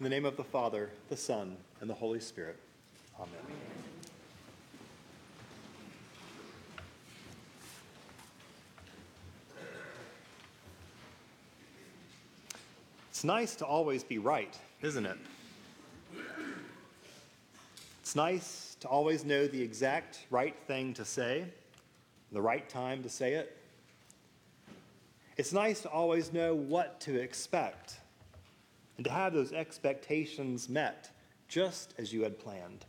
In the name of the Father, the Son, and the Holy Spirit. Amen. It's nice to always be right, isn't it? It's nice to always know the exact right thing to say, the right time to say it. It's nice to always know what to expect and to have those expectations met just as you had planned.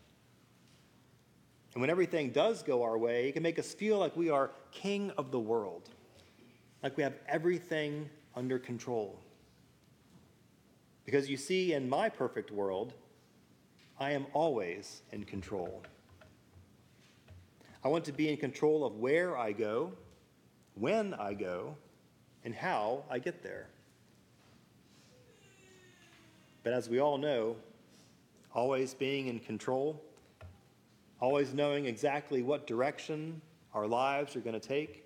And when everything does go our way, it can make us feel like we are king of the world, like we have everything under control. Because you see, in my perfect world, I am always in control. I want to be in control of where I go, when I go, and how I get there. But as we all know, always being in control, always knowing exactly what direction our lives are going to take,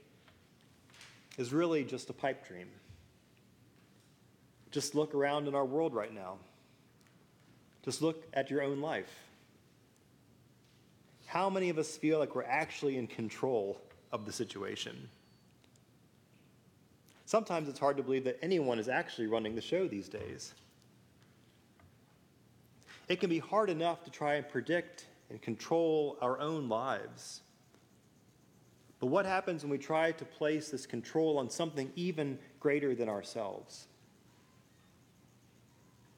is really just a pipe dream. Just look around in our world right now. Just look at your own life. How many of us feel like we're actually in control of the situation? Sometimes it's hard to believe that anyone is actually running the show these days. It can be hard enough to try and predict and control our own lives. But what happens when we try to place this control on something even greater than ourselves?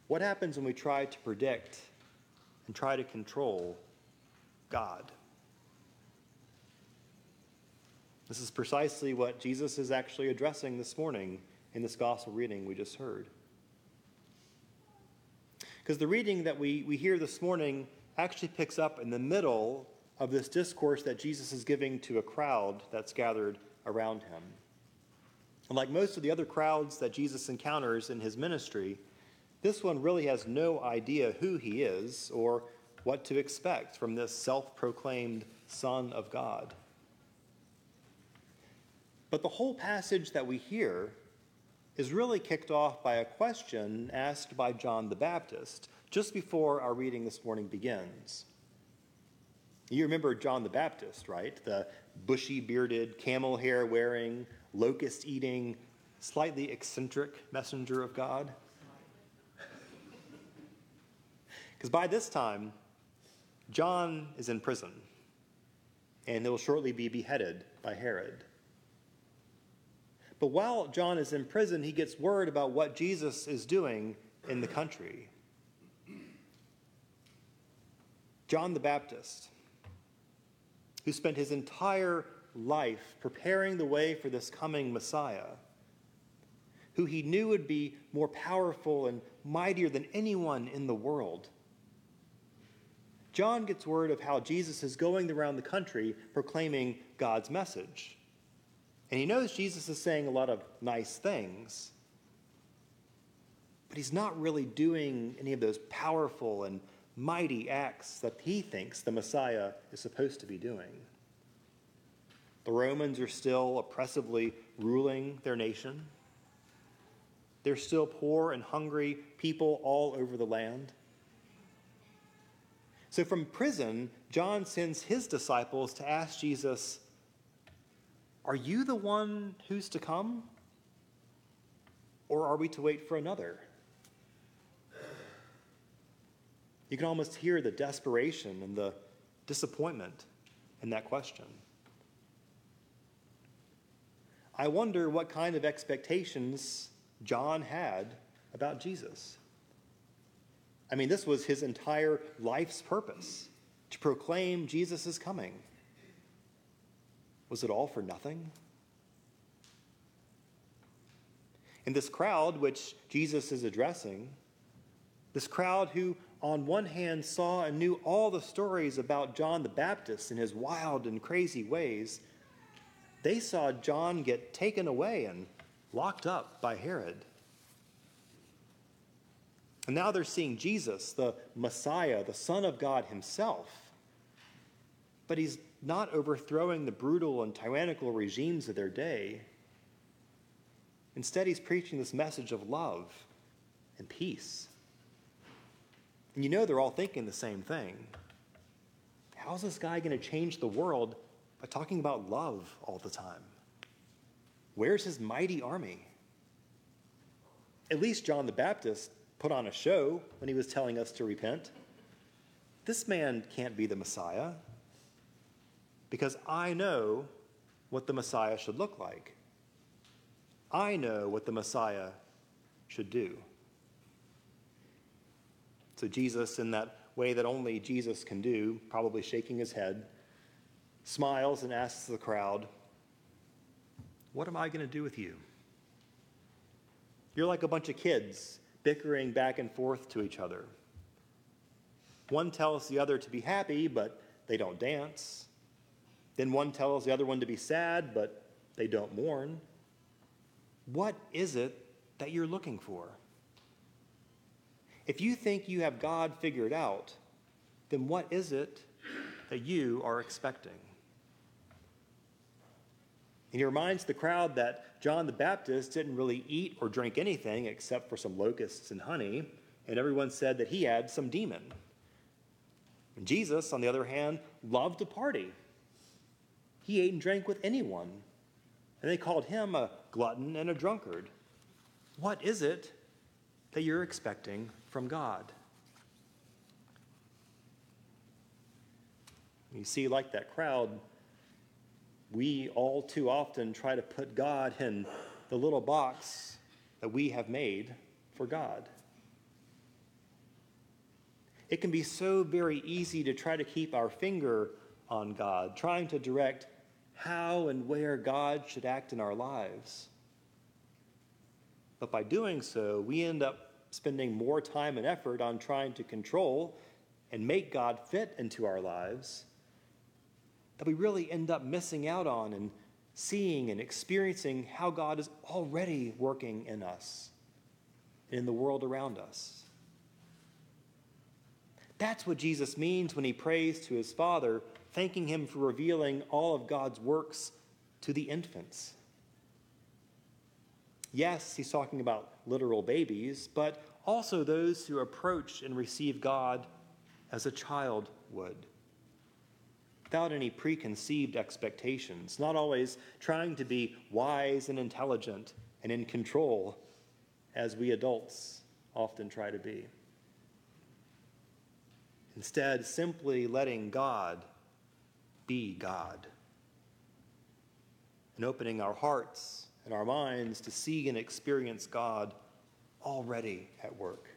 What happens when we try to predict and try to control God? This is precisely what Jesus is actually addressing this morning in this gospel reading we just heard. Because the reading that we, we hear this morning actually picks up in the middle of this discourse that Jesus is giving to a crowd that's gathered around him. And like most of the other crowds that Jesus encounters in his ministry, this one really has no idea who he is or what to expect from this self proclaimed Son of God. But the whole passage that we hear is really kicked off by a question asked by John the Baptist just before our reading this morning begins. You remember John the Baptist, right? The bushy bearded, camel hair wearing, locust eating, slightly eccentric messenger of God? Because by this time, John is in prison, and he'll shortly be beheaded by Herod. But while John is in prison, he gets word about what Jesus is doing in the country. John the Baptist, who spent his entire life preparing the way for this coming Messiah, who he knew would be more powerful and mightier than anyone in the world. John gets word of how Jesus is going around the country proclaiming God's message. And he knows Jesus is saying a lot of nice things, but he's not really doing any of those powerful and mighty acts that he thinks the Messiah is supposed to be doing. The Romans are still oppressively ruling their nation. They're still poor and hungry people all over the land. So, from prison, John sends his disciples to ask Jesus, are you the one who's to come? Or are we to wait for another? You can almost hear the desperation and the disappointment in that question. I wonder what kind of expectations John had about Jesus. I mean, this was his entire life's purpose to proclaim Jesus coming. Was it all for nothing? In this crowd which Jesus is addressing, this crowd who, on one hand, saw and knew all the stories about John the Baptist and his wild and crazy ways, they saw John get taken away and locked up by Herod. And now they're seeing Jesus, the Messiah, the Son of God Himself. But He's not overthrowing the brutal and tyrannical regimes of their day. Instead, he's preaching this message of love and peace. And you know they're all thinking the same thing. How's this guy going to change the world by talking about love all the time? Where's his mighty army? At least John the Baptist put on a show when he was telling us to repent. This man can't be the Messiah because I know what the Messiah should look like. I know what the Messiah should do. So, Jesus, in that way that only Jesus can do, probably shaking his head, smiles and asks the crowd, What am I going to do with you? You're like a bunch of kids bickering back and forth to each other. One tells the other to be happy, but they don't dance. Then one tells the other one to be sad, but they don't mourn. What is it that you're looking for? If you think you have God figured out, then what is it that you are expecting? And he reminds the crowd that John the Baptist didn't really eat or drink anything except for some locusts and honey, and everyone said that he had some demon. And Jesus, on the other hand, loved to party. He ate and drank with anyone, and they called him a glutton and a drunkard. What is it that you're expecting from God? You see, like that crowd, we all too often try to put God in the little box that we have made for God. It can be so very easy to try to keep our finger on God, trying to direct how and where God should act in our lives. But by doing so, we end up spending more time and effort on trying to control and make God fit into our lives that we really end up missing out on and seeing and experiencing how God is already working in us and in the world around us. That's what Jesus means when he prays to his Father, thanking him for revealing all of God's works to the infants. Yes, he's talking about literal babies, but also those who approach and receive God as a child would without any preconceived expectations, not always trying to be wise and intelligent and in control as we adults often try to be. Instead, simply letting God be God and opening our hearts and our minds to see and experience God already at work.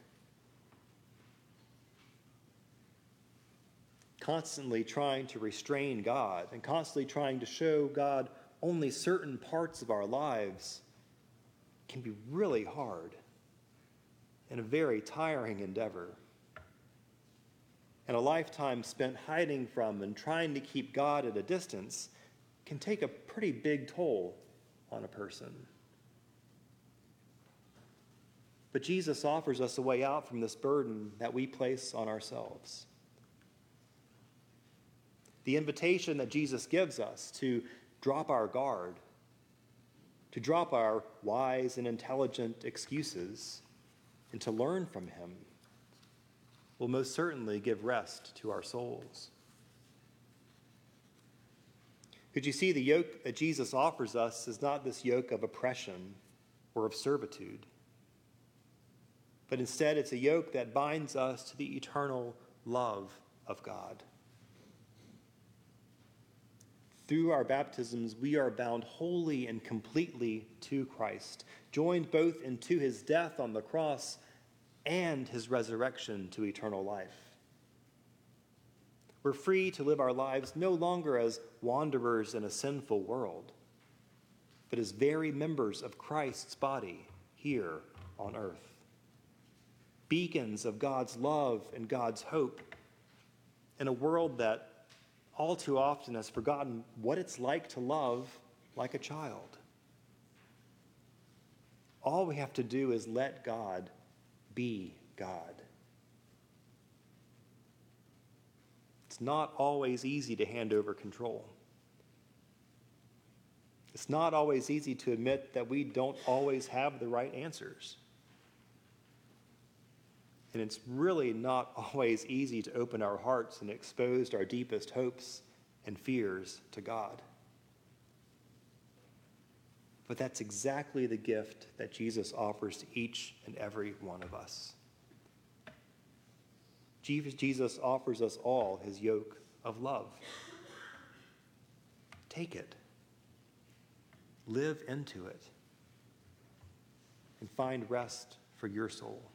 constantly trying to restrain God and constantly trying to show God only certain parts of our lives can be really hard and a very tiring endeavor. And a lifetime spent hiding from and trying to keep God at a distance can take a pretty big toll on a person. But Jesus offers us a way out from this burden that we place on ourselves the invitation that Jesus gives us to drop our guard, to drop our wise and intelligent excuses, and to learn from Him will most certainly give rest to our souls. Could you see the yoke that Jesus offers us is not this yoke of oppression or of servitude, but instead it's a yoke that binds us to the eternal love of God. Through our baptisms, we are bound wholly and completely to Christ, joined both into his death on the cross and his resurrection to eternal life. We're free to live our lives no longer as wanderers in a sinful world, but as very members of Christ's body here on earth. Beacons of God's love and God's hope in a world that all too often has forgotten what it's like to love like a child. All we have to do is let God be God. It's not always easy to hand over control. It's not always easy to admit that we don't always have the right answers. And it's really not always easy to open our hearts and expose our deepest hopes and fears to God. But that's exactly the gift that Jesus offers to each and every one of us. Jesus offers us all his yoke of love. Take it, live into it, and find rest for your soul.